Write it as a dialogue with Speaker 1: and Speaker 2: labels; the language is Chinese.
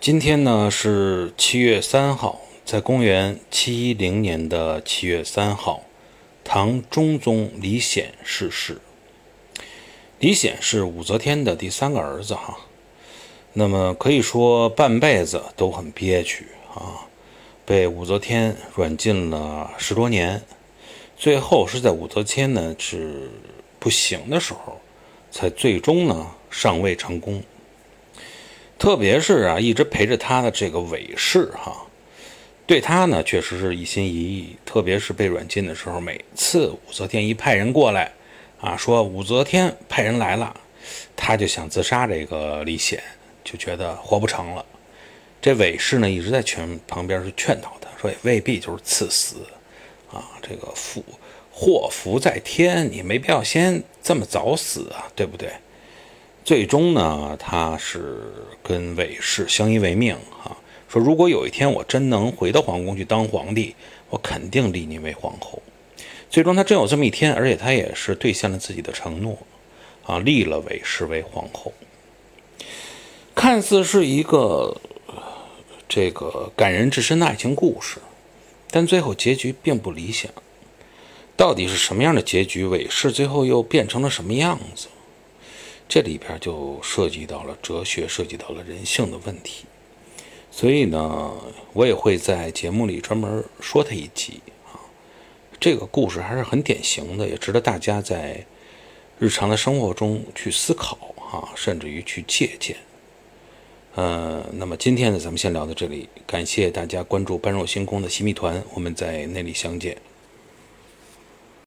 Speaker 1: 今天呢是七月三号，在公元七一零年的七月三号，唐中宗李显逝世。李显是武则天的第三个儿子哈，那么可以说半辈子都很憋屈啊，被武则天软禁了十多年，最后是在武则天呢是不行的时候，才最终呢上位成功。特别是啊，一直陪着他的这个韦氏哈，对他呢确实是一心一意。特别是被软禁的时候，每次武则天一派人过来，啊，说武则天派人来了，他就想自杀。这个李显就觉得活不成了。这韦氏呢一直在劝旁边是劝导他，说也未必就是赐死啊，这个福祸福在天，你没必要先这么早死啊，对不对？最终呢，他是跟韦氏相依为命啊，说如果有一天我真能回到皇宫去当皇帝，我肯定立您为皇后。最终他真有这么一天，而且他也是兑现了自己的承诺，啊，立了韦氏为皇后。看似是一个这个感人至深的爱情故事，但最后结局并不理想。到底是什么样的结局？韦氏最后又变成了什么样子？这里边就涉及到了哲学，涉及到了人性的问题，所以呢，我也会在节目里专门说他一集啊。这个故事还是很典型的，也值得大家在日常的生活中去思考啊，甚至于去借鉴。呃，那么今天呢，咱们先聊到这里，感谢大家关注般若星空的新密团，我们在那里相见。